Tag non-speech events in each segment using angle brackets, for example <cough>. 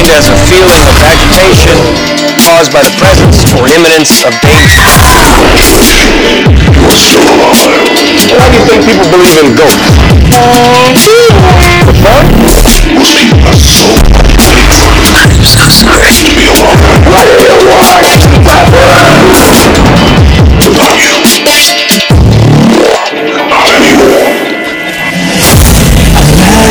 defined as a feeling of agitation caused by the presence or imminence of danger. Why do you think people believe in ghosts? Anymore.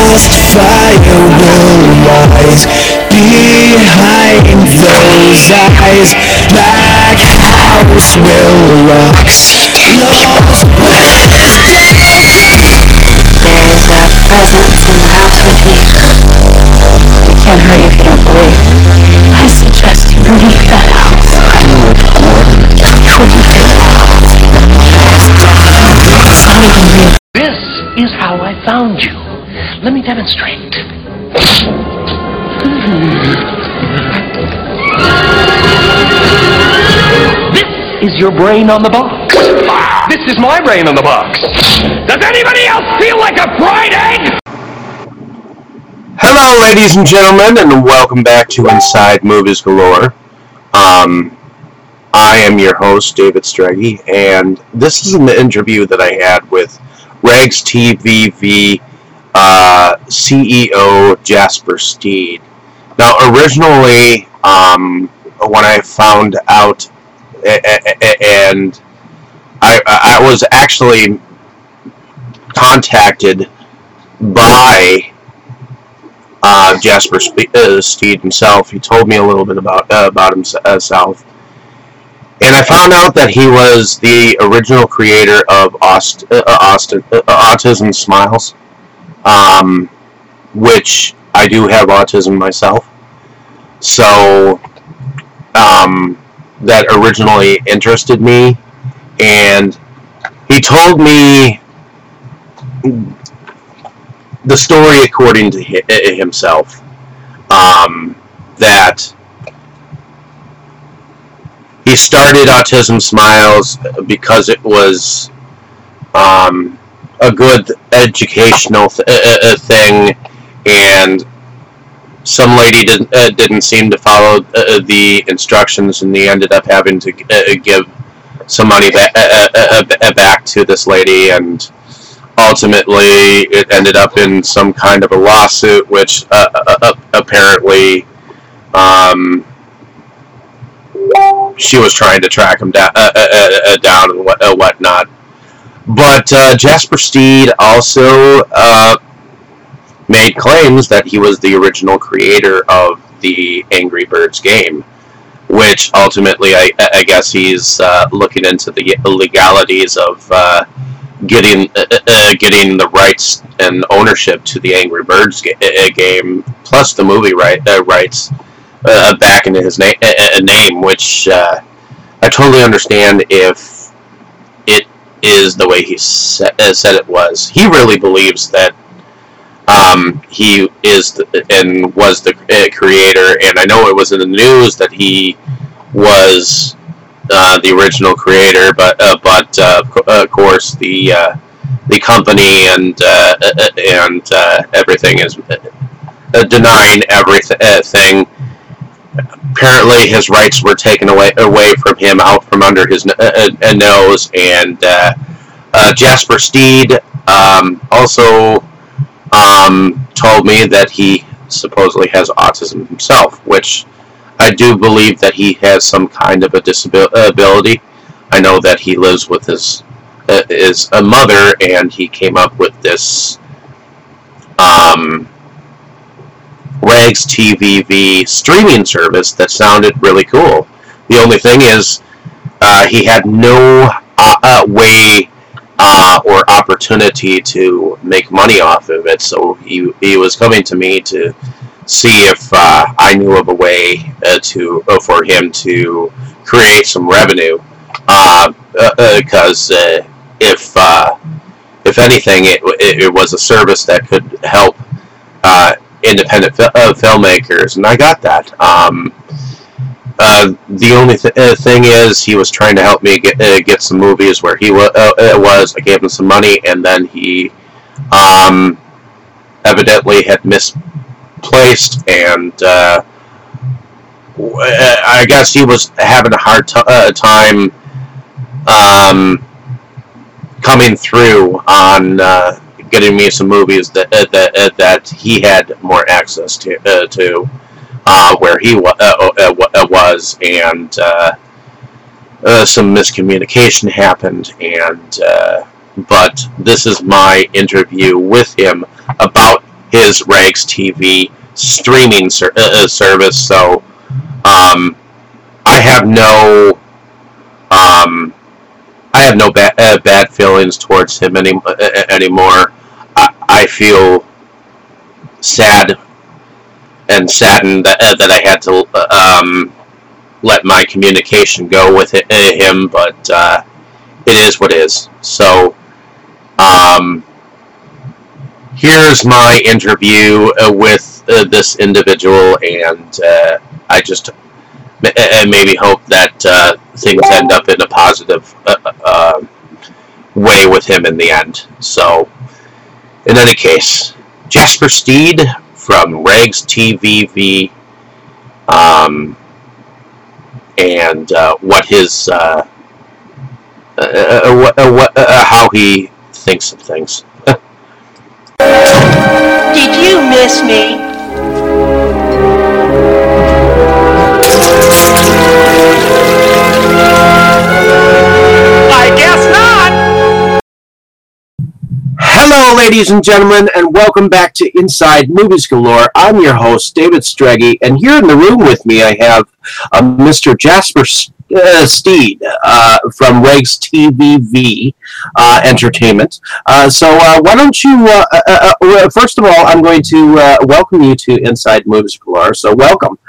Last fire will rise behind those eyes. Black house will rock. Lost There's a presence in the house with me. I can't hurt you if you don't believe. I suggest you leave that house. Before you feel It's not even real. This is how I found you. Let me demonstrate. This is your brain on the box. This is my brain on the box. Does anybody else feel like a fried egg? Hello, ladies and gentlemen, and welcome back to Inside Movies Galore. Um, I am your host, David Strege, and this is an interview that I had with Regs TVV uh, CEO Jasper Steed. Now, originally, um, when I found out, and I, I was actually contacted by uh, Jasper Spe- uh, Steed himself. He told me a little bit about uh, about himself, and I found out that he was the original creator of Aust- uh, Austin, uh, Autism Smiles, um, which I do have autism myself. So um, that originally interested me, and he told me the story according to hi- uh, himself um, that he started Autism Smiles because it was um, a good educational th- uh, thing, and some lady didn't uh, didn't seem to follow uh, the instructions, and they ended up having to uh, give some money ba- uh, uh, uh, back to this lady, and ultimately it ended up in some kind of a lawsuit, which uh, uh, uh, apparently um, she was trying to track him down, uh, uh, uh, uh, down and what, uh, whatnot. But uh, Jasper Steed also uh, made claims that he was the original creator of the Angry Birds game, which ultimately I, I guess he's uh, looking into the legalities of uh, getting uh, uh, getting the rights and ownership to the Angry Birds ga- uh, game, plus the movie right, uh, rights uh, back into his na- uh, uh, name, which uh, I totally understand if it is the way he sa- uh, said it was. He really believes that um, he is the, and was the uh, creator, and I know it was in the news that he was uh, the original creator, but uh, but uh, of course the uh, the company and uh, and everything is denying everything. Apparently, his rights were taken away away from him, out from under his nose, and Jasper Steed um, also um, told me that he supposedly has autism himself, which I do believe that he has some kind of a disability. I know that he lives with his uh, his a mother, and he came up with this um, Rags TVV streaming service that sounded really cool. The only thing is, uh, he had no uh, way uh, or opportunity to make money off of it, so he he was coming to me to see if uh, I knew of a way uh, to uh, for him to create some revenue. Because uh, if uh, if anything, it, it, it was a service that could help uh, independent fi- uh, filmmakers, and I got that. Um, uh, the only th- uh, thing is, he was trying to help me get uh, get some movies where he wa- uh, uh, was. I gave him some money, and then he um, evidently had misplaced and I guess he was having a hard time um, coming through on getting me some movies that that that he had more access to to uh, where he wa- uh, uh, uh, was, and some miscommunication happened. And but this is my interview with him about his Rags TV streaming ser- service. So um, I have no um, I have no bad uh, bad feelings towards him any uh, anymore. I, I feel sad and saddened that uh, that I had to um, let my communication go with uh, him, but uh, it is what is. So um, here's my interview uh, with uh, this individual, and I just ma- maybe hope that things end up in a positive uh, way with him in the end. So, in any case, Jasper Steed from Regs TVV, um, and uh, what his uh, uh, uh, what, uh, how he thinks of things. <laughs> Did you miss me? Ladies and gentlemen, and welcome back to Inside Movies Galore. I'm your host, David Streggy, and here in the room with me, I have uh, Mr. Jasper uh, Steed uh, from Regs TVV uh, Entertainment. Uh, so, uh, why don't you, uh, uh, uh, first of all, I'm going to uh, welcome you to Inside Movies Galore. So, welcome.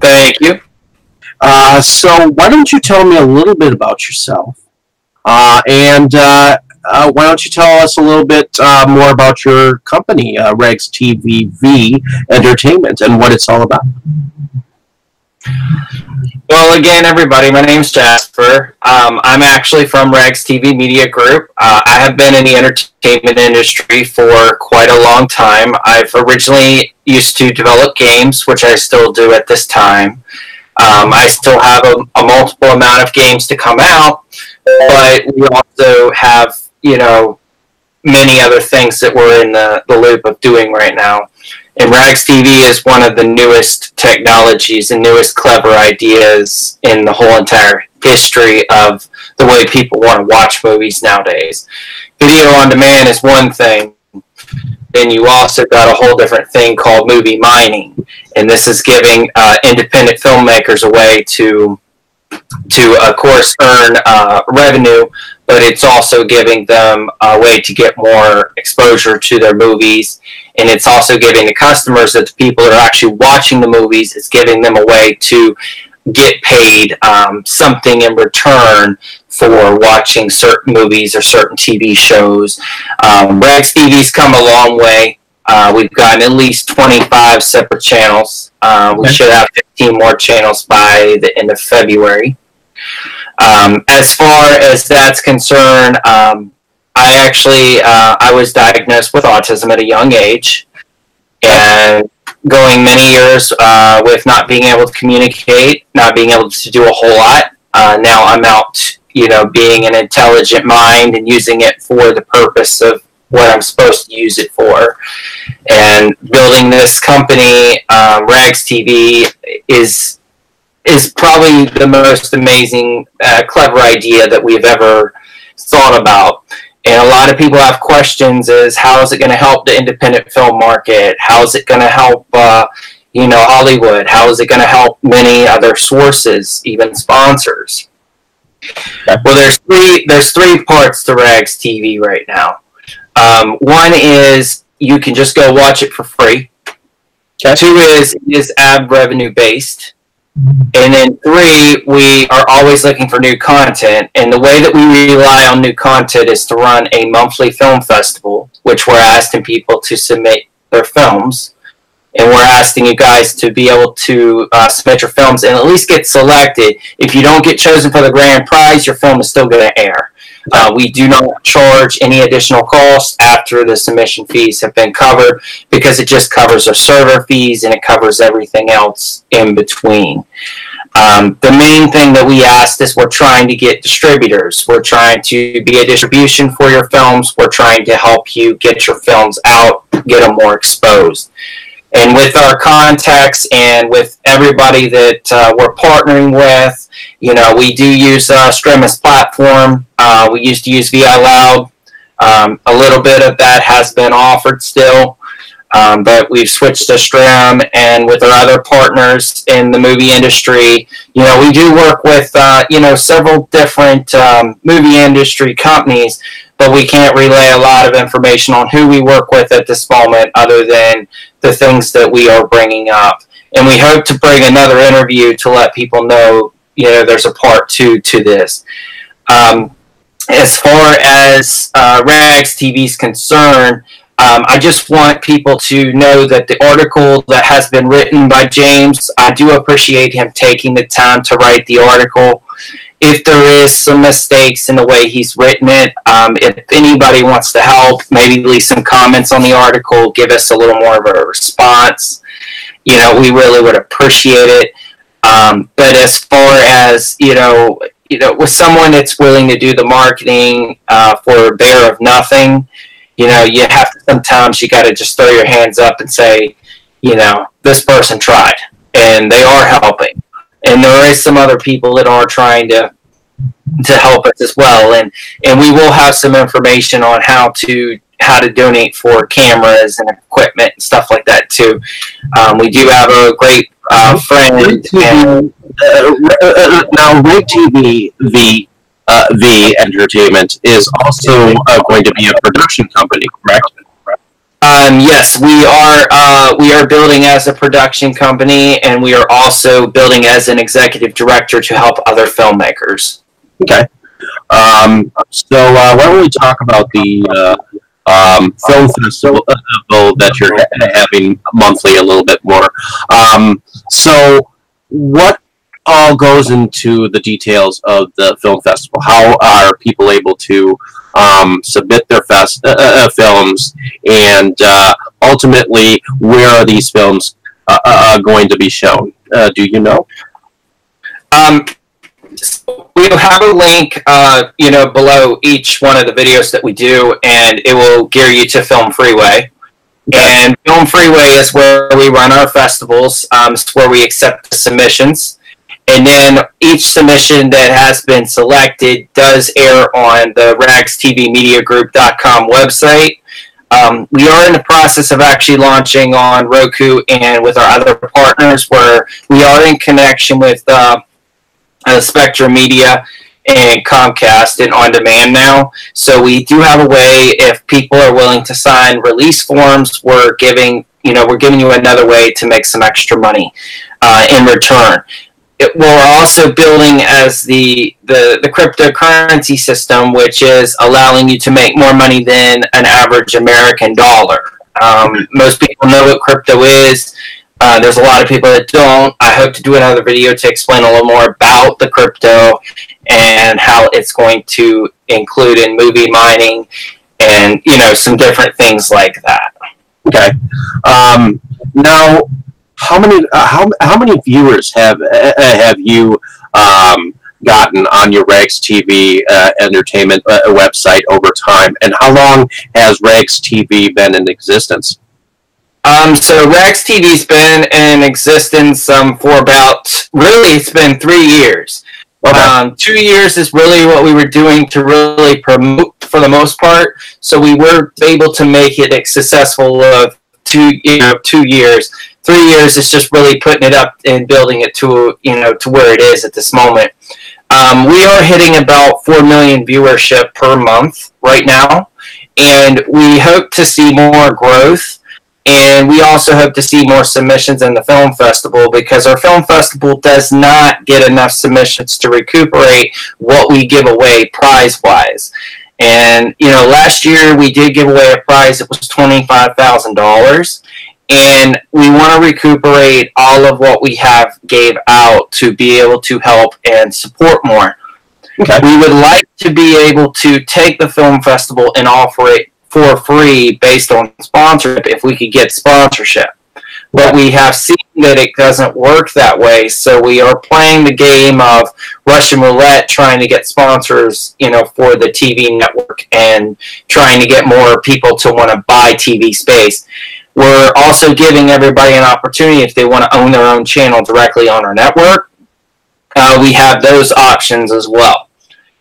Thank you. Uh, so, why don't you tell me a little bit about yourself? Uh, and uh, why don't you tell us a little bit uh, more about your company, uh, Regs TVV Entertainment, and what it's all about? Well, again, everybody, my name's Jasper. Um, I'm actually from Rags TV Media Group. Uh, I have been in the entertainment industry for quite a long time. I've originally used to develop games, which I still do at this time. Um, I still have a, a multiple amount of games to come out, but we also have, you know, many other things that we're in the, the loop of doing right now. And Rags TV is one of the newest technologies and newest clever ideas in the whole entire history of the way people want to watch movies nowadays. Video on demand is one thing, then you also got a whole different thing called movie mining, and this is giving uh, independent filmmakers a way to to of course earn uh, revenue, but it's also giving them a way to get more exposure to their movies, and it's also giving the customers that the people that are actually watching the movies, it's giving them a way to get paid um, something in return for watching certain movies or certain TV shows. Um, Rags TV's come a long way. Uh, we've gotten at least 25 separate channels. Uh, we Okay. should have 15 more channels by the end of February. Um, as far as that's concerned, um, I actually uh, I was diagnosed with autism at a young age, and going many years uh, with not being able to communicate, not being able to do a whole lot. Uh, now I'm out, you know, being an intelligent mind and using it for the purpose of what I'm supposed to use it for. And building this company, um, Rags TV, is is probably the most amazing, uh, clever idea that we've ever thought about. And a lot of people have questions: is how is it going to help the independent film market? How is it going to help, uh, you know, Hollywood? How is it going to help many other sources, even sponsors? Well, there's three. There's three parts to Rags TV right now. Um, one is you can just go watch it for free. Two is it is ad revenue based. And then three, we are always looking for new content. And the way that we rely on new content is to run a monthly film festival, which we're asking people to submit their films. And we're asking you guys to be able to uh, submit your films and at least get selected. If you don't get chosen for the grand prize, your film is still going to air. Uh, we do not charge any additional costs after the submission fees have been covered because it just covers our server fees and it covers everything else in between. Um, the main thing that we asked is we're trying to get distributors. We're trying to be a distribution for your films. We're trying to help you get your films out, get them more exposed. And with our contacts and with everybody that uh, we're partnering with, you know, we do use uh, Stremus platform. Uh, we used to use VI Loud. Um, a little bit of that has been offered still. Um, but we've switched to Strim, and with our other partners in the movie industry, you know, we do work with, uh, you know, several different um, movie industry companies, but we can't relay a lot of information on who we work with at this moment other than the things that we are bringing up. And we hope to bring another interview to let people know, you know, there's a part two to this. Um, as far as uh, Rags TV is concerned, um, I just want people to know that the article that has been written by James, I do appreciate him taking the time to write the article. If there is some mistakes in the way he's written it, um, if anybody wants to help, maybe leave some comments on the article, give us a little more of a response. You know, we really would appreciate it. Um, but as far as you know, you know, with someone that's willing to do the marketing uh, for a bear of nothing, you know, you have to sometimes you got to just throw your hands up and say, you know, this person tried and they are helping. And there is some other people that are trying to to help us as well. And and we will have some information on how to how to donate for cameras and equipment and stuff like that too. Um, we do have a great uh, friend. And, uh, uh, now, Ray TV, the uh, V Entertainment is also uh, going to be a production company, correct? Um, yes, we are. Uh, we are building as a production company, and we are also building as an executive director to help other filmmakers. Okay. Um, so uh, why don't we talk about the uh, um, film festival that you're ha- having monthly a little bit more? Um, so what all goes into the details of the film festival. How are people able to um, submit their fest, uh, uh, uh films, and uh, ultimately, where are these films uh, uh, going to be shown? do you know? Um, we'll have a link, you know, below each one of the videos that we do, and it will gear you to Film Freeway. And Film Freeway is where we run our festivals. Um, it's where we accept submissions. And then each submission that has been selected does air on the ragstvmediagroup.com website. Um, we are in the process of actually launching on Roku and with our other partners, where we are in connection with uh, uh, Spectrum Media and Comcast and on demand now. So we do have a way if people are willing to sign release forms, we're giving you know we're giving you another way to make some extra money uh, in return it, we're also building as the, the, the cryptocurrency system, which is allowing you to make more money than an average American dollar. Um, most people know what crypto is. Uh, there's a lot of people that don't. I hope to do another video to explain a little more about the crypto and how it's going to include in movie mining and you know some different things like that. Okay. Um, now, how many uh, how how many viewers have uh, have you um, gotten on your Rags TV uh, entertainment uh, website over time, and how long has Rags TV been in existence? Um, so Rags TV's been in existence um, for about really it's been three years. Okay. Um, two years is really what we were doing to really promote for the most part. So we were able to make it a successful of two you know two years three years is just really putting it up and building it to you know to where it is at this moment. Um, we are hitting about four million viewership per month right now, and we hope to see more growth. And we also hope to see more submissions in the film festival because our film festival does not get enough submissions to recuperate what we give away prize wise. And you know, last year we did give away a prize that was twenty five thousand dollars, and we want to recuperate all of what we have gave out to be able to help and support more. Okay. We would like to be able to take the film festival and offer it for free based on sponsorship if we could get sponsorship. But we have seen that it doesn't work that way, so we are playing the game of Russian roulette, trying to get sponsors, you know, for the TV network and trying to get more people to want to buy TV space. We're also giving everybody an opportunity if they want to own their own channel directly on our network. Uh, we have those options as well,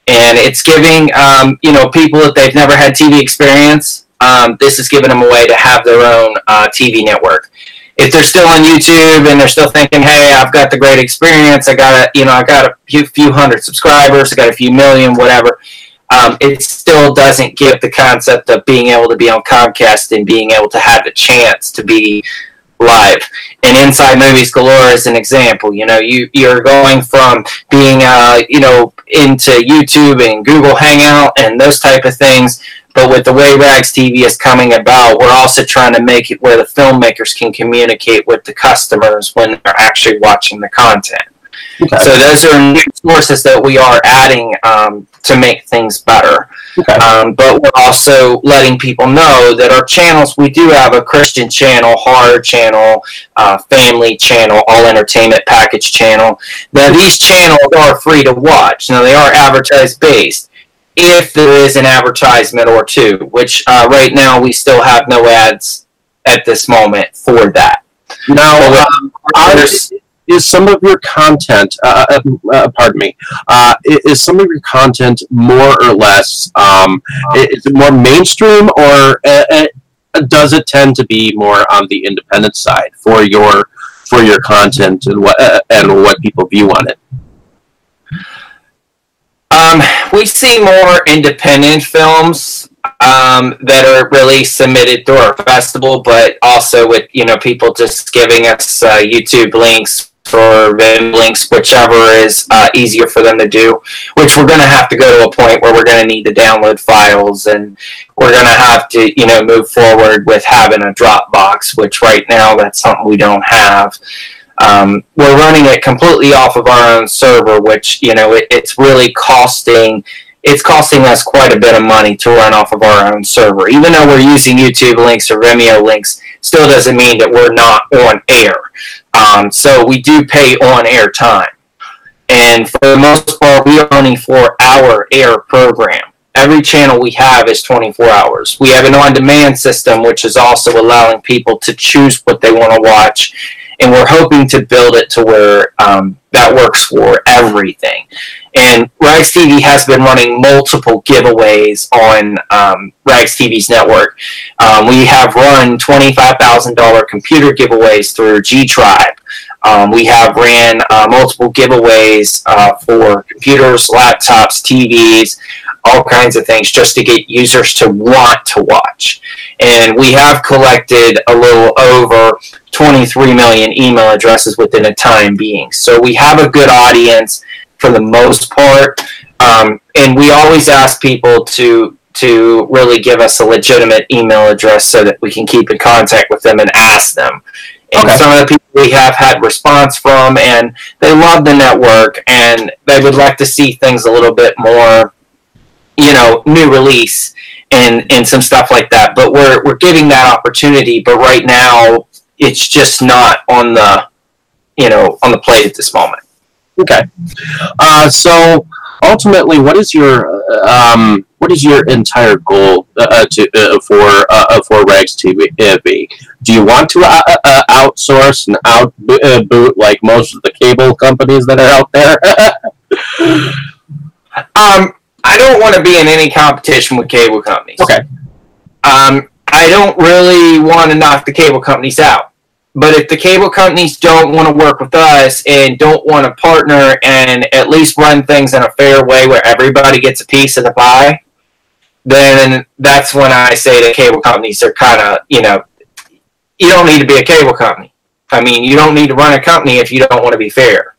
and it's giving um, you know people if they've never had TV experience. Um, this is giving them a way to have their own uh, TV network if they're still on YouTube and they're still thinking, "Hey, I've got the great experience. I got a, you know, I got a few, few hundred subscribers. I got a few million, whatever." Um, it still doesn't give the concept of being able to be on Comcast and being able to have the chance to be live. And Inside Movies Galore is an example. You know, you you're going from being, uh, you know, into YouTube and Google Hangout and those type of things but with the way Rags TV is coming about, we're also trying to make it where the filmmakers can communicate with the customers when they're actually watching the content. Okay. So those are new sources that we are adding um, to make things better. Okay. Um, but we're also letting people know that our channels, we do have a Christian channel, horror channel, uh, family channel, all entertainment package channel. Now these channels are free to watch. Now they are advertised based if there is an advertisement or two, which uh, right now we still have no ads at this moment for that. Now, um, there's- is some of your content, uh, uh, uh, pardon me, uh, is some of your content more or less, um, is it more mainstream or uh, uh, does it tend to be more on the independent side for your for your content and what and what people view on it? Um, we see more independent films um, that are really submitted through our festival, but also with you know people just giving us uh, YouTube links or Vim links, whichever is uh, easier for them to do. Which we're going to have to go to a point where we're going to need to download files, and we're going to have to you know move forward with having a Dropbox, which right now that's something we don't have. Um, we're running it completely off of our own server, which you know it, it's really costing. It's costing us quite a bit of money to run off of our own server. Even though we're using YouTube links or Vimeo links, still doesn't mean that we're not on air. Um, so we do pay on air time, and for the most part, we are running for our air program. Every channel we have is 24 hours. We have an on-demand system, which is also allowing people to choose what they want to watch and we're hoping to build it to where um, that works for everything. And Rags TV has been running multiple giveaways on um, Rags TV's network. Um, we have run $25,000 computer giveaways through G Tribe. Um, we have ran uh, multiple giveaways uh, for computers, laptops, TVs, all kinds of things just to get users to want to watch. And we have collected a little over 23 million email addresses within a time being. So we have a good audience for the most part. Um, and we always ask people to to really give us a legitimate email address so that we can keep in contact with them and ask them. And Okay. some of the people we have had response from, and they love the network, and they would like to see things a little bit more, you know, new release and and some stuff like that. But we're we're giving that opportunity. But right now, it's just not on the, you know, on the plate at this moment. Okay. Uh, so ultimately, what is your uh, um, what is your entire goal uh, to uh, for uh, for Rags TV? Do you want to uh, uh, outsource and out uh, boot like most of the cable companies that are out there? <laughs> Um, I don't want to be in any competition with cable companies. okay. Um, I don't really want to knock the cable companies out. But if the cable companies don't want to work with us and don't want to partner and at least run things in a fair way where everybody gets a piece of the pie, then that's when I say the cable companies are kind of, you know, you don't need to be a cable company. I mean, you don't need to run a company if you don't want to be fair.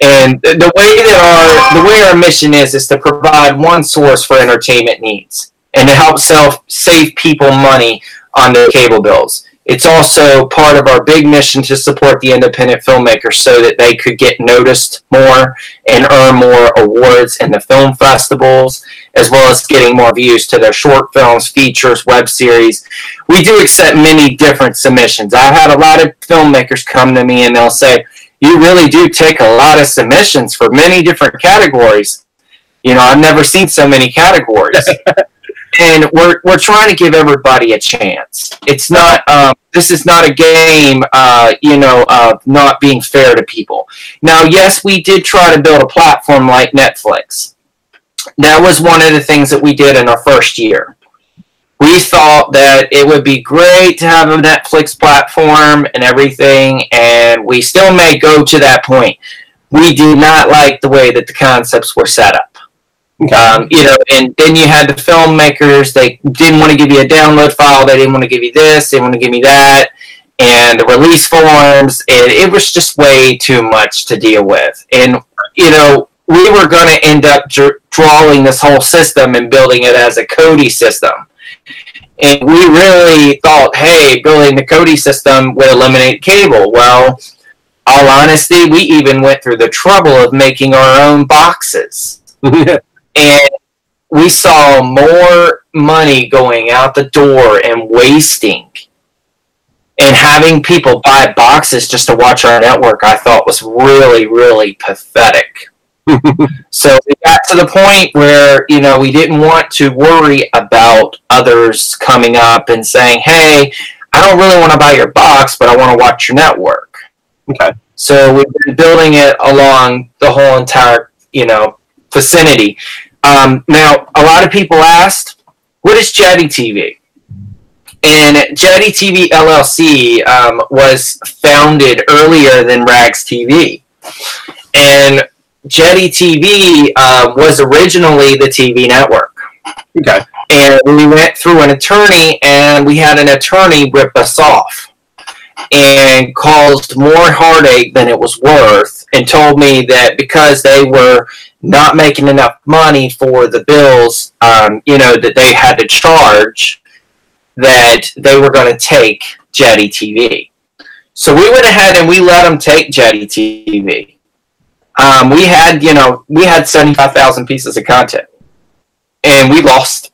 And the way that our the way our mission is is to provide one source for entertainment needs and to help self save people money on their cable bills. It's also part of our big mission to support the independent filmmakers so that they could get noticed more and earn more awards in the film festivals, as well as getting more views to their short films, features, web series. We do accept many different submissions. I've had a lot of filmmakers come to me and they'll say, You really do take a lot of submissions for many different categories. You know, I've never seen so many categories <laughs> and we're we're trying to give everybody a chance. It's not um, this is not a game, uh, you know, of not being fair to people. Now, yes, we did try to build a platform like Netflix. That was one of the things that we did in our first year. We thought that it would be great to have a Netflix platform and everything, and we still may go to that point. We do not like the way that the concepts were set up. Um, you know, and then you had the filmmakers. They didn't want to give you a download file. They didn't want to give you this. They want to give me that. And the release forms. And it was just way too much to deal with. And you know, we were going to end up dr- drawing this whole system and building it as a Kodi system. And we really thought, hey, building the Kodi system would eliminate cable. Well, all honesty, we even went through the trouble of making our own boxes <laughs> and we saw more money going out the door and wasting. And having people buy boxes just to watch our network i thought was really really pathetic. <laughs> So we got to the point where you know we didn't want to worry about others coming up and saying hey i don't really want to buy your box but i want to watch your network. Okay. so we've been building it along the whole entire you know vicinity um, now, a lot of people asked, what is Jetty TV? And Jetty TV LLC um, was founded earlier than Rags TV. And Jetty TV uh, was originally the TV network. Okay. And we went through an attorney, and we had an attorney rip us off and caused more heartache than it was worth and told me that because they were not making enough money for the bills um, you know that they had to charge that they were going to take jetty tv so we went ahead and we let them take jetty tv um, we had you know we had 75000 pieces of content. And we lost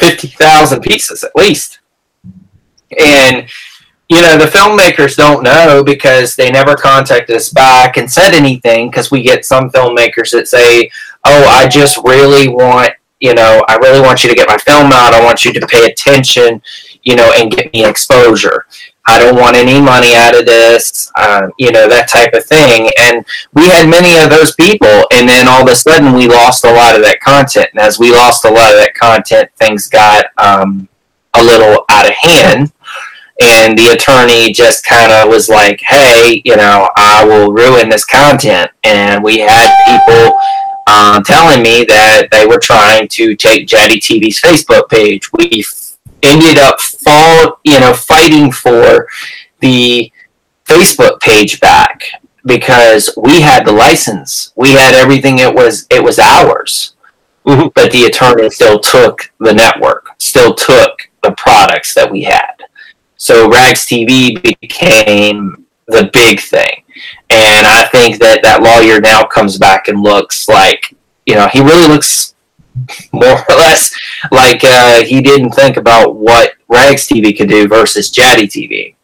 50000 pieces at least. And you know the filmmakers don't know because they never contacted us back and said anything because we get some filmmakers that say oh i just really want you know i really want you to get my film out. I want you to pay attention you know and get me exposure. I don't want any money out of this um, you know that type of thing. And we had many of those people and then all of a sudden we lost a lot of that content. And as we lost a lot of that content things got um, a little out of hand and the attorney just kind of was like, "Hey, you know, I will ruin this content." And we had people um, telling me that they were trying to take Jetty TV's Facebook page. We ended up fall, you know, fighting for the Facebook page back because we had the license. We had everything. It was it was ours. Mhm. But the attorney still took the network, still took the products that we had. So Rags TV became the big thing. And I think that that lawyer now comes back and looks like, you know, he really looks <laughs> more or less like uh, he didn't think about what Rags TV could do versus Jetty TV.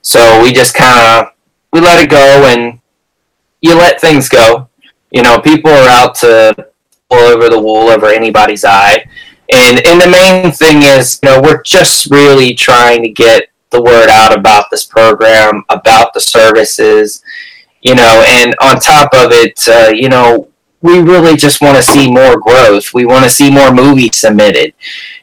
So we just kind of we let it go, and you let things go. You know, people are out to pull over the wool over anybody's eye, and and the main thing is, you know, we're just really trying to get the word out about this program, about the services, you know, and on top of it, uh, you know, we really just want to see more growth. We want to see more movies submitted.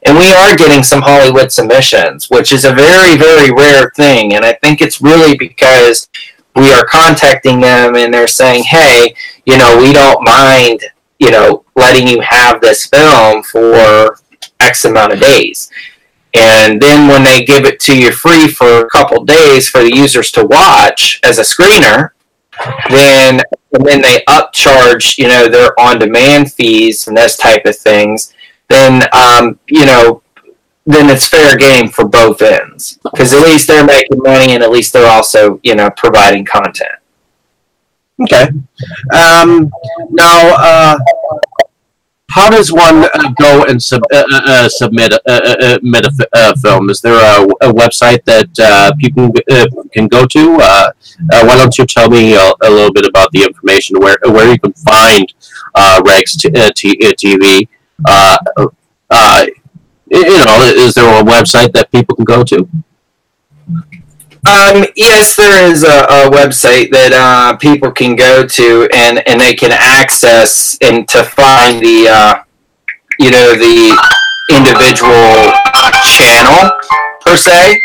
And we are getting some Hollywood submissions, which is a very, very rare thing. And I think it's really because we are contacting them and they're saying, hey, you know, we don't mind, you know, letting you have this film for X amount of days. And then when they give it to you free for a couple days for the users to watch as a screener, then and then they upcharge, you know, their on-demand fees and those type of things. Then, um, you know, then it's fair game for both ends because at least they're making money and at least they're also you know providing content. Okay. Um, now, uh, how does one uh, go and sub- uh, uh, uh, submit a, uh, uh, a, a film? Is there a, a website that uh, people uh, can go to? Uh, uh, why don't you tell me a, a little bit about the information where where you can find uh, Regs t- uh, t- uh, TV? Uh, uh, you know, is there a website that people can go to? Um, yes, there is a, a website that uh, people can go to and, and they can access and to find the uh, you know the individual channel per se.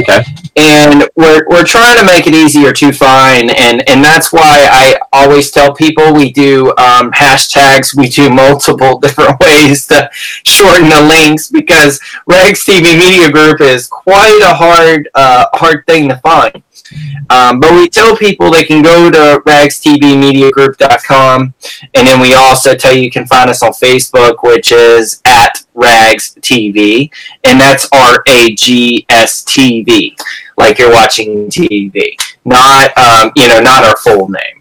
Okay. And we're, we're trying to make it easier to find, and, and that's why I always tell people we do um, hashtags, we do multiple <laughs> different ways to shorten the links because Rags TV Media Group is quite a hard uh, hard thing to find. Um, but we tell people they can go to ragstvmediagroup.com, and then we also tell you you can find us on Facebook, which is at Rags TV, and that's R A G S T V, like you're watching TV, not um, you know not our full name.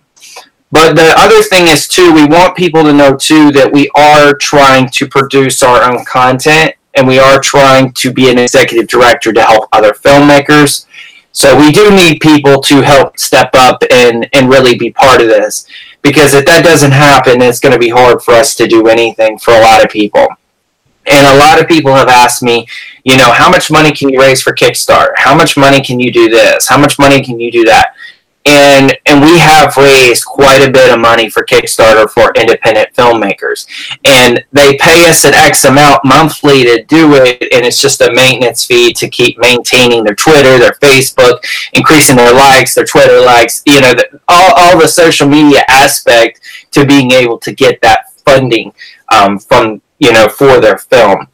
But the other thing is too, we want people to know too that we are trying to produce our own content, and we are trying to be an executive director to help other filmmakers. So we do need people to help step up and, and really be part of this. Because if that doesn't happen, it's going to be hard for us to do anything for a lot of people. And a lot of people have asked me, you know, how much money can you raise for Kickstarter? How much money can you do this? How much money can you do that? And and we have raised quite a bit of money for Kickstarter for independent filmmakers. And they pay us an X amount monthly to do it, and it's just a maintenance fee to keep maintaining their Twitter, their Facebook, increasing their likes, their Twitter likes, you know, the, all, all the social media aspect to being able to get that funding um, from you know for their film.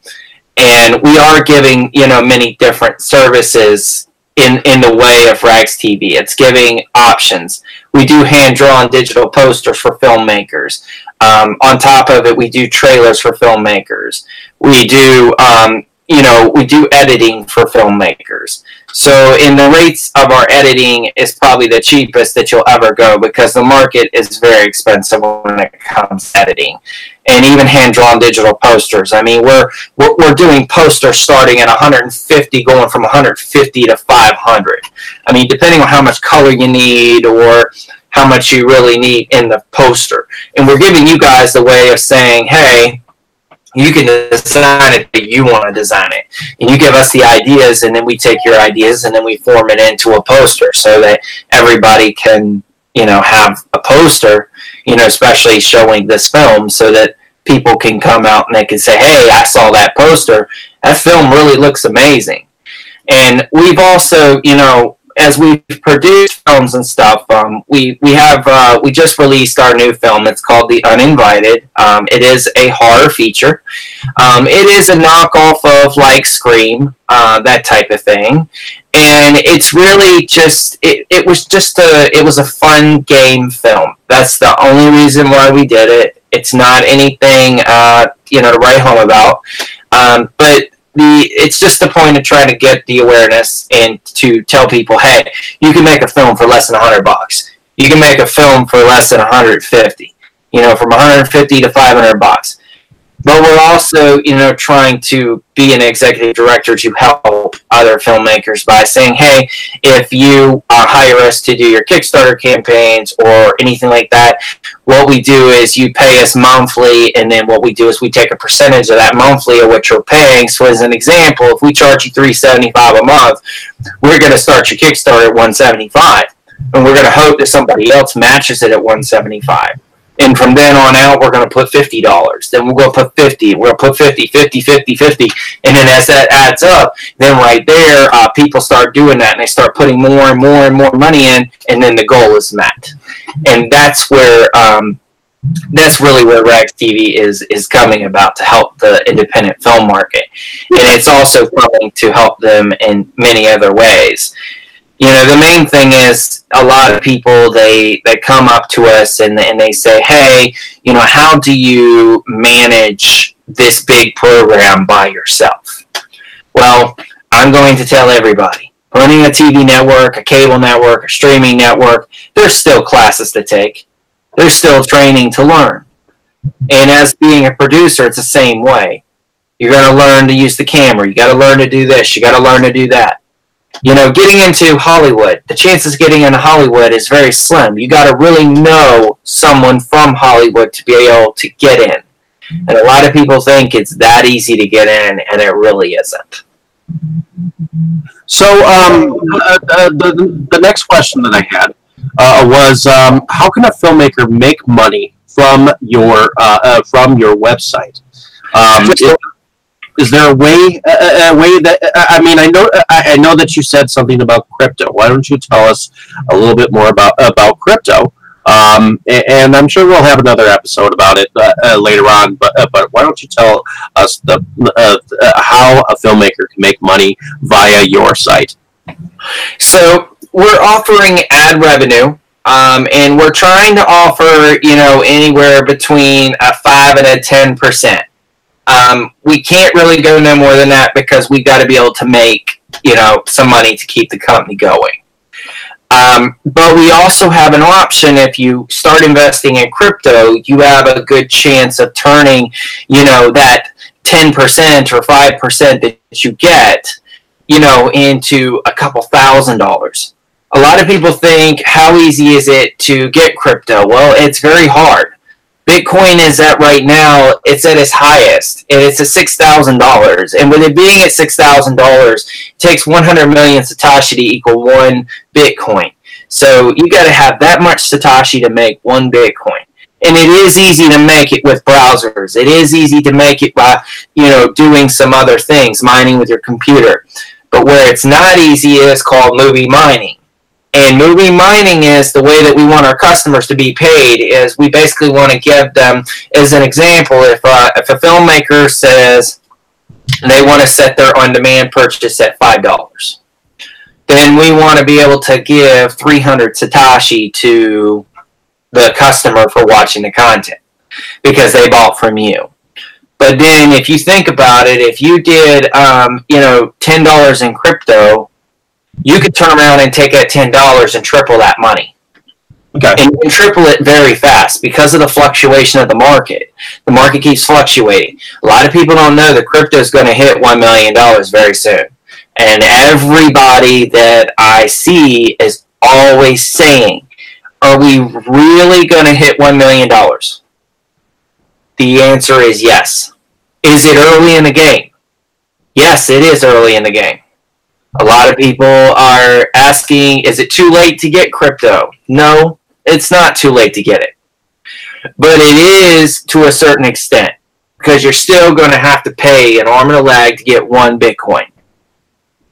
And we are giving you know many different services in in the way of rags tv it's giving options. We do hand drawn digital posters for filmmakers. Um, on top of it we do trailers for filmmakers. We do um, you know we do editing for filmmakers. So in the rates of our editing is probably the cheapest that you'll ever go because the market is very expensive when it comes to editing and even hand drawn digital posters. I mean, we're, we're doing posters starting at 150, going from 150 to 500. I mean, depending on how much color you need or how much you really need in the poster. And we're giving you guys the way of saying, hey, you can design it but you want to design it and you give us the ideas and then we take your ideas and then we form it into a poster so that everybody can you know have a poster you know especially showing this film so that people can come out and they can say hey i saw that poster that film really looks amazing and we've also you know as we've produced films and stuff, um, we we have uh, we just released our new film. It's called The Uninvited. Um, it is a horror feature. Um, it is a knockoff of like Scream, uh, that type of thing, and it's really just it, it was just a it was a fun game film. That's the only reason why we did it. It's not anything uh, you know to write home about, um, but the it's just the point of trying to get the awareness and to tell people, hey, you can make a film for less than hundred bucks. You can make a film for less than 150. You know, from 150 to 500 bucks. But we're also, you know, trying to be an executive director to help other filmmakers by saying, hey, if you hire us to do your Kickstarter campaigns or anything like that, what we do is you pay us monthly, and then what we do is we take a percentage of that monthly of what you're paying. So, as an example, if we charge you three seventy five a month, we're going to start your Kickstarter at one seventy five, and we're going to hope that somebody else matches it at one seventy five. And from then on out, we're going to put fifty dollars. Then we're going to put fifty. We're going to put 50, 50, 50, 50. And then as that adds up, then right there, uh, people start doing that, and they start putting more and more and more money in, and then the goal is met. And that's where um, that's really where Rags TV is is coming about to help the independent film market, and it's also coming to help them in many other ways you know the main thing is a lot of people they they come up to us and, and they say hey you know how do you manage this big program by yourself Well, I'm going to tell everybody running a TV network, a cable network, a streaming network, there's still classes to take. There's still training to learn. And as being a producer, it's the same way. You're going to learn to use the camera. You got to learn to do this. You got to learn to do that. You know, getting into Hollywood, the chances of getting into Hollywood is very slim. You got to really know someone from Hollywood to be able to get in. And a lot of people think it's that easy to get in, and it really isn't. So, um, uh, uh, the, the next question that I had uh, was, um, how can a filmmaker make money from your uh, uh, from your website? Um, is, there a way a, a way that I mean I know I I know that you said something about crypto. Why don't you tell us a little bit more about about crypto? Um, and I'm sure we'll have another episode about it uh, uh, later on. But uh, but why don't you tell us the uh, uh, how a filmmaker can make money via your site? So we're offering ad revenue, um, and we're trying to offer you know anywhere between a five and a ten percent. Um, we can't really go no more than that because we've got to be able to make you know some money to keep the company going. Um, but we also have an option if you start investing in crypto, you have a good chance of turning, you know, that 10% or 5% that you get, you know, into a couple thousand dollars. A lot of people think, how easy is it to get crypto? Well, it's very hard. Bitcoin is at right now, it's at its highest, and it's at $6,000. And with it being at $6,000, it takes 100 million Satoshi to equal one Bitcoin. So you got to have that much Satoshi to make one Bitcoin. And it is easy to make it with browsers. It is easy to make it by, you know, doing some other things, mining with your computer. But where it's not easy is called movie mining. And movie mining is the way that we want our customers to be paid. Is we basically want to give them, as an example, if uh, if a filmmaker says they want to set their on-demand purchase at five dollars, then we want to be able to give three hundred satoshi to the customer for watching the content because they bought from you. But then, if you think about it, if you did, um, you know, ten dollars in crypto, you could turn around and take that ten dollars and triple that money, Okay. and you can triple it very fast because of the fluctuation of the market. The market keeps fluctuating. A lot of people don't know that crypto is going to hit one million dollars very soon, and everybody that I see is always saying, "Are we really going to hit one million dollars?" The answer is yes. Is it early in the game? Yes, it is early in the game. A lot of people are asking, is it too late to get crypto? No, it's not too late to get it. But it is to a certain extent because you're still going to have to pay an arm and a leg to get one Bitcoin.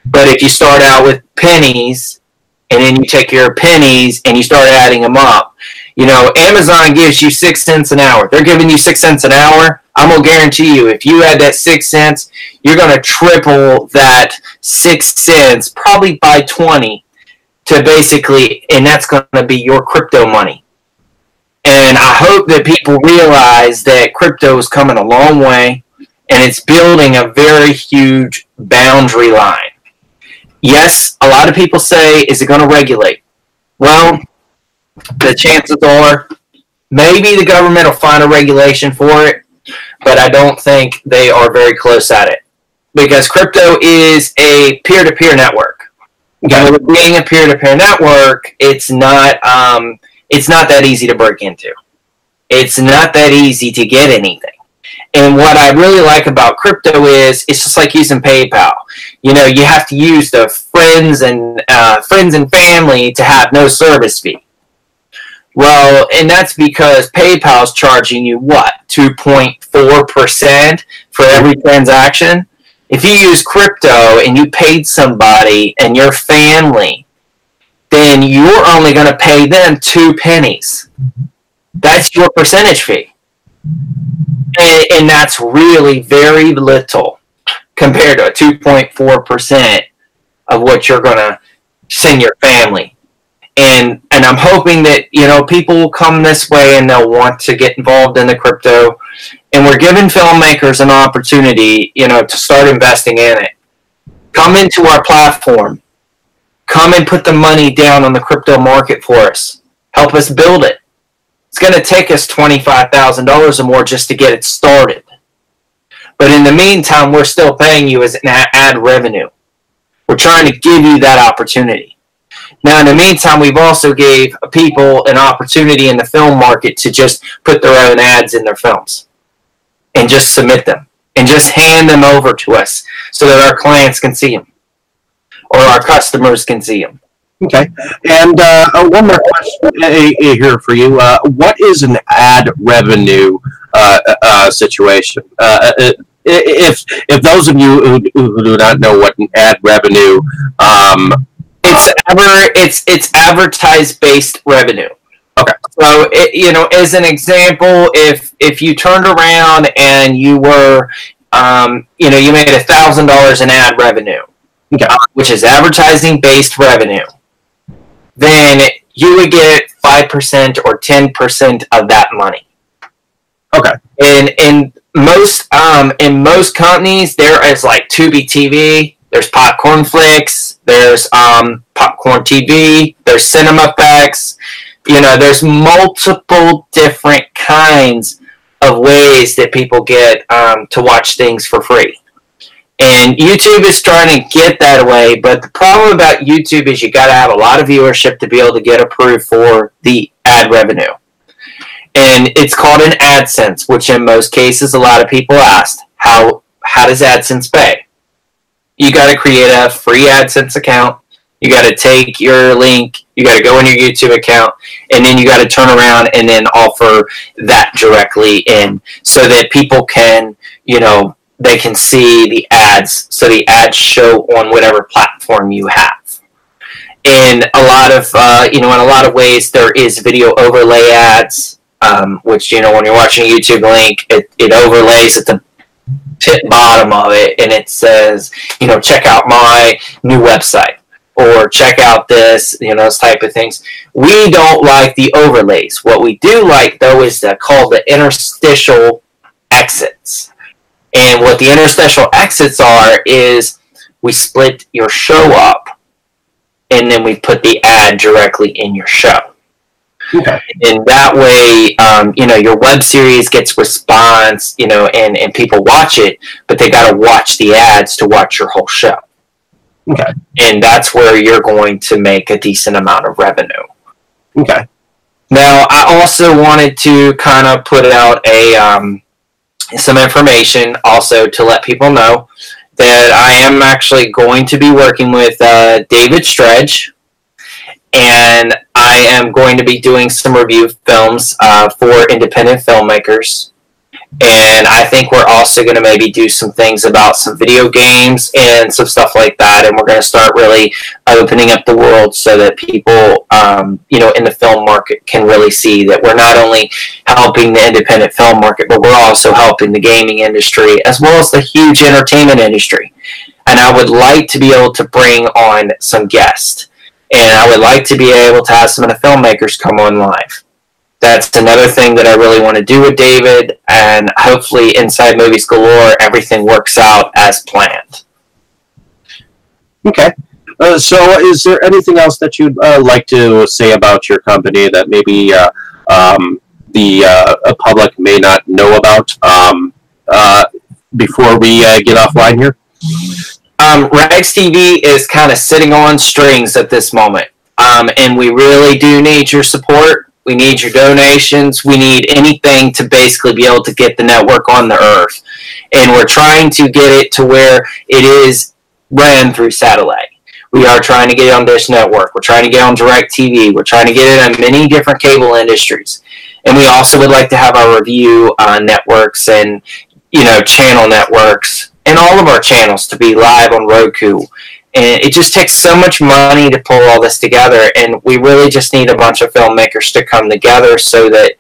But if you start out with pennies and then you take your pennies and you start adding them up, you know, Amazon gives you six cents an hour. They're giving you six cents an hour. I'm gonna guarantee you, if you had that six cents, you're gonna triple that six cents, probably by twenty, to basically, and that's gonna be your crypto money. And I hope that people realize that crypto is coming a long way, and it's building a very huge boundary line. Yes, a lot of people say, is it to regulate? Well, the chances are maybe the government will find a regulation for it, but I don't think they are very close at it because crypto is a peer-to-peer network. And with being a peer-to-peer network, it's not um, it's not that easy to break into. It's not that easy to get anything. And what I really like about crypto is it's just like using PayPal. You know, you have to use the friends and uh, friends and family to have no service fee. Well, and that's because PayPal's charging you what, 2.4% for every transaction? If you use crypto and you paid somebody and your family, then you're only going to pay them two pennies. That's your percentage fee. And, and that's really very little compared to a 2.4% of what you're going to send your family and and I'm hoping that you know people will come this way and they'll want to get involved in the crypto, and we're giving filmmakers an opportunity, you know, to start investing in it. come into our platform. Come and put the money down on the crypto market for us. Help us build it. It's going to take us $25,000 or more just to get it started. But in the meantime, we're still paying you as an ad revenue. We're trying to give you that opportunity. Now, in the meantime, we've also gave people an opportunity in the film market to just put their own ads in their films and just submit them and just hand them over to us so that our clients can see them or our customers can see them. Okay. And uh, uh, one more question uh, uh, here for you. Uh, what is an ad revenue uh, uh, situation? Uh, uh, if if those of you who, who do not know what an ad revenue, um, It's ever it's it's advertised based revenue. Okay. So it, you know, as an example, if if you turned around and you were, um, you know, you made a thousand dollars in ad revenue, Okay. uh, which is advertising based revenue, then you would get five percent or ten percent of that money. Okay. And in most um in most companies there is like Tubi TV, there's Popcornflix, there's um Popcorn TV, there's Cinema Effects. You know, there's multiple different kinds of ways that people get um, to watch things for free. And YouTube is trying to get that way, but the problem about YouTube is you got to have a lot of viewership to be able to get approved for the ad revenue. And it's called an AdSense, which in most cases a lot of people asked, how how does AdSense pay? You got to create a free AdSense account. You got to take your link, you got to go in your YouTube account, and then you got to turn around and then offer that directly in so that people can, you know, they can see the ads. So the ads show on whatever platform you have. In a lot of, uh, you know, in a lot of ways, there is video overlay ads, um, which you know, when you're watching a YouTube link, it, it overlays at the tip bottom of it, and it says, you know, check out my new website or check out this, you know, those type of things. We don't like the overlays. What we do like, though, is the, called the interstitial exits. And what the interstitial exits are is we split your show up, and then we put the ad directly in your show. Okay. And that way, um, you know, your web series gets response, you know, and, and people watch it, but they got to watch the ads to watch your whole show. Okay. And that's where you're going to make a decent amount of revenue. Okay. Now, I also wanted to kind of put out a um, some information also to let people know that I am actually going to be working with uh, David Stredge, and I am going to be doing some review films uh, for independent filmmakers. And I think we're also going to maybe do some things about some video games and some stuff like that. And we're going to start really opening up the world so that people, um, you know, in the film market can really see that we're not only helping the independent film market, but we're also helping the gaming industry as well as the huge entertainment industry. And I would like to be able to bring on some guests. And I would like to be able to have some of the filmmakers come on live that's another thing that I really want to do with David, and hopefully, inside Movies Galore, everything works out as planned. Okay. Uh, so, is there anything else that you'd uh, like to say about your company that maybe uh, um, the uh, public may not know about um, uh, before we uh, get offline here? Um, Rags TV is kind of sitting on strings at this moment, um, and we really do need your support. We need your donations. We need anything to basically be able to get the network on the earth. And we're trying to get it to where it is ran through satellite. We are trying to get on Dish Network. We're trying to get on DirecTV. We're trying to get it on many different cable industries. And we also would like to have our review uh, networks and, you know, channel networks and all of our channels to be live on Roku. And it just takes so much money to pull all this together and we really just need a bunch of filmmakers to come together so that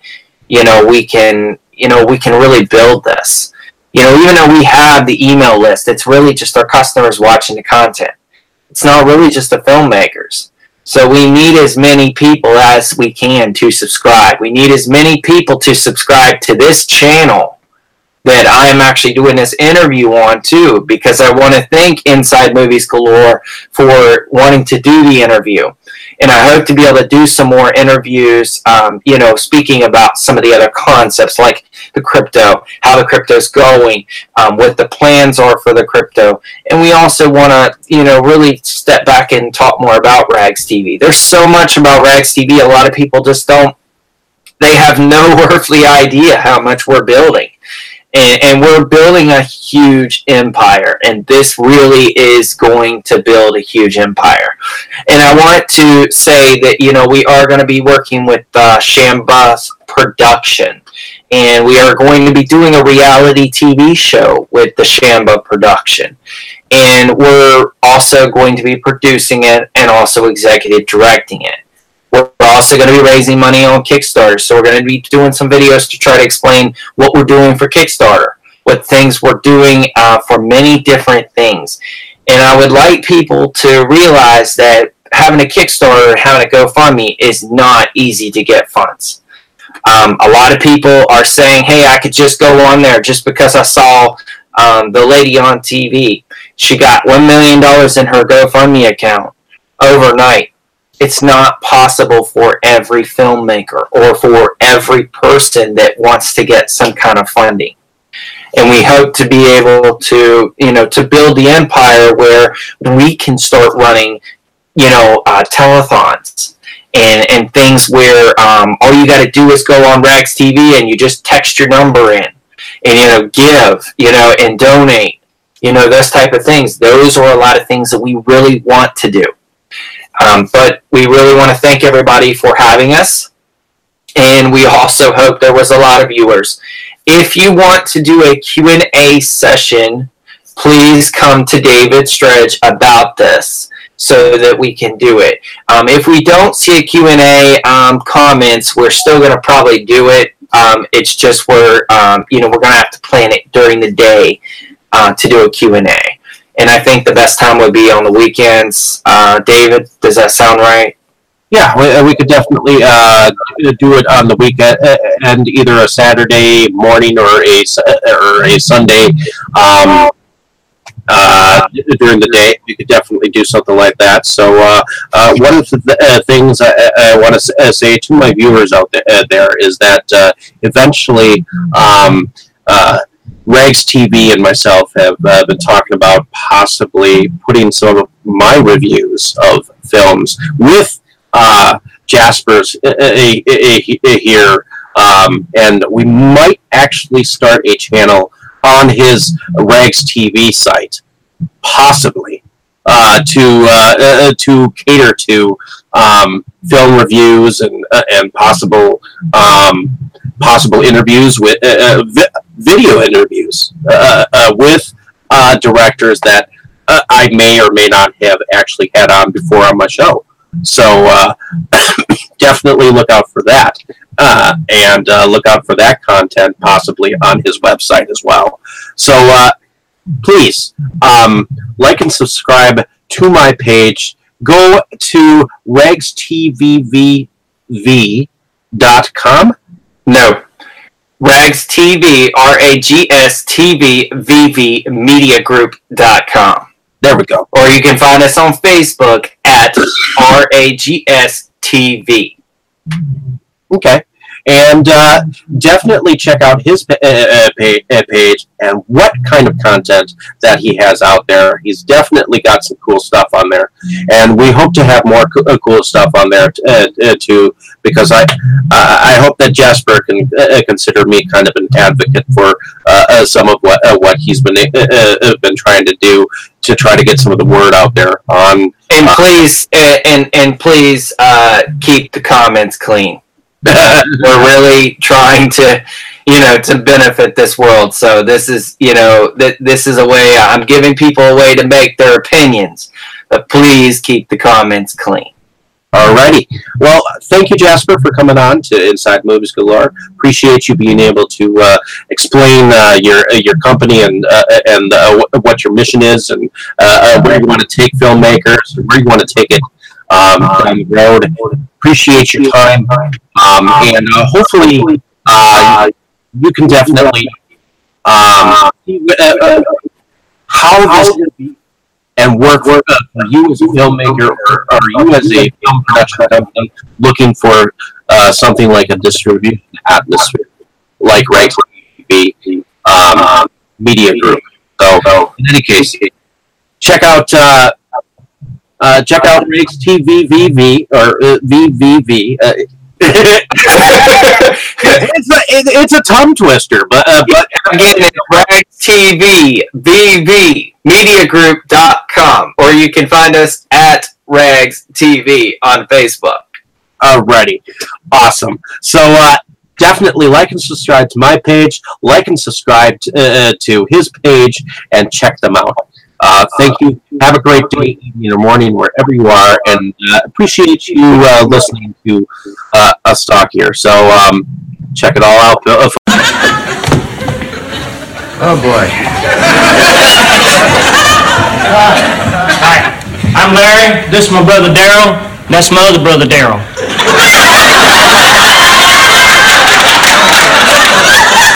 you know we can you know we can really build this. You know even though we have the email list it's really just our customers watching the content. It's not really just the filmmakers. So we need as many people as we can to subscribe. We need as many people to subscribe to this channel that I'm actually doing this interview on too, because I want to thank Inside Movies Galore for wanting to do the interview. And I hope to be able to do some more interviews, um, you know, speaking about some of the other concepts like the crypto, how the crypto's going, um, what the plans are for the crypto. And we also want to, you know, really step back and talk more about Rags TV. There's so much about Rags TV, a lot of people just don't, they have no <laughs> earthly idea how much we're building and, and, we're building a huge empire and this really is going to build a huge empire. And i want to say that you know we are going to be working with uh, shambha's production and we are going to be doing a reality tv show with the shambha production. And we're also going to be producing it and also executive directing it we're also going to be raising money on Kickstarter, so we're going to be doing some videos to try to explain what we're doing for Kickstarter, what things we're doing uh, for many different things. And I would like people to realize that having a Kickstarter, having a GoFundMe is not easy to get funds. Um, a lot of people are saying, hey, I could just go on there just because I saw um, the lady on TV. She got $1 million in her GoFundMe account overnight it's not possible for every filmmaker or for every person that wants to get some kind of funding. And we hope to be able to you know to build the empire where we can start running you know uh, telethons and and things where um, all you got to do is go on rags tv and you just text your number in and you know give you know and donate you know those type of things. Those are a lot of things that we really want to do um, but we really want to thank everybody for having us. And we also hope there was a lot of viewers. If you want to do a Q&A session, please come to David Stretch about this so that we can do it. Um, if we don't see a Q&A um, comments, we're still going to probably do it. Um, it's just we're, um, you know, we're going to have to plan it during the day uh, to do a Q&A and I think the best time would be on the weekends. Uh, David, does that sound right? Yeah, we, uh, we could definitely uh, do it on the weekend, uh, and either a Saturday morning or a or a Sunday um, uh, during the day. We could definitely do something like that. So, uh, uh, one of the uh, things I, I want to say to my viewers out there is that eventually. Um, Rags TV and myself have uh, been talking about possibly putting some of my reviews of films with uh, Jasper's uh, uh, here, um, and we might actually start a channel on his Rags TV site, possibly. Uh, to uh, to cater to um, film reviews and and possible um, possible interviews with uh, uh vi- video interviews uh, uh, with uh, directors that I may or may not have actually had on before on my show. So <coughs> definitely look out for that. and look out for that content possibly on his website as well. So please um, like and subscribe to my page. Go to ragstvv.com no. Rags TV, R A G S T V V V Media Group.com. There we go. Or you can find us on Facebook at R A G S T V. Okay and uh, definitely check out his uh, uh, uh, page and what kind of content that he has out there. He's definitely got some cool stuff on there, and we hope to have more co- uh, cool stuff on there t- uh, uh too. Because I, I hope that Jasper can uh, consider me kind of an advocate for some of what what he's been been trying to do to try to get some of the word out there on. And please, and and please keep the comments clean. <laughs> we're really trying to you know to benefit this world so this is you know th- this is a way i'm giving people a way to make their opinions but please keep the comments clean Alrighty. Well, thank you, Jasper, for coming on to Inside Movies Galore. Appreciate you being able to uh, explain uh, your uh, your company and uh, and uh, what your mission is and uh, where you want to take filmmakers, where you want to take it um, down the road. Appreciate your time, um, and uh, hopefully uh, you can definitely um, uh, uh, how this and work for, uh, for you as a filmmaker or, or you as a film production company looking for uh, something like a distribution atmosphere, like Right TV um, Media Group. So, in any case, check out uh, check out Riggs TVVV or uh, VVV. Uh, <laughs> it's a it, it's a tongue twister, but uh, but Again, it's Rags TV, VV, MediaGroup.com, or you can find us at Rags TV on Facebook. already awesome. So uh, definitely like and subscribe to my page, like and subscribe uh, to his page, and check them out. Uh, thank you. Have a great day, evening, or morning, wherever you are, and uh, appreciate you uh, listening to uh, us talk here. So um, check it all out. <laughs> Oh boy. Hi, I'm Larry. This is my brother Daryl. That's my other brother Daryl.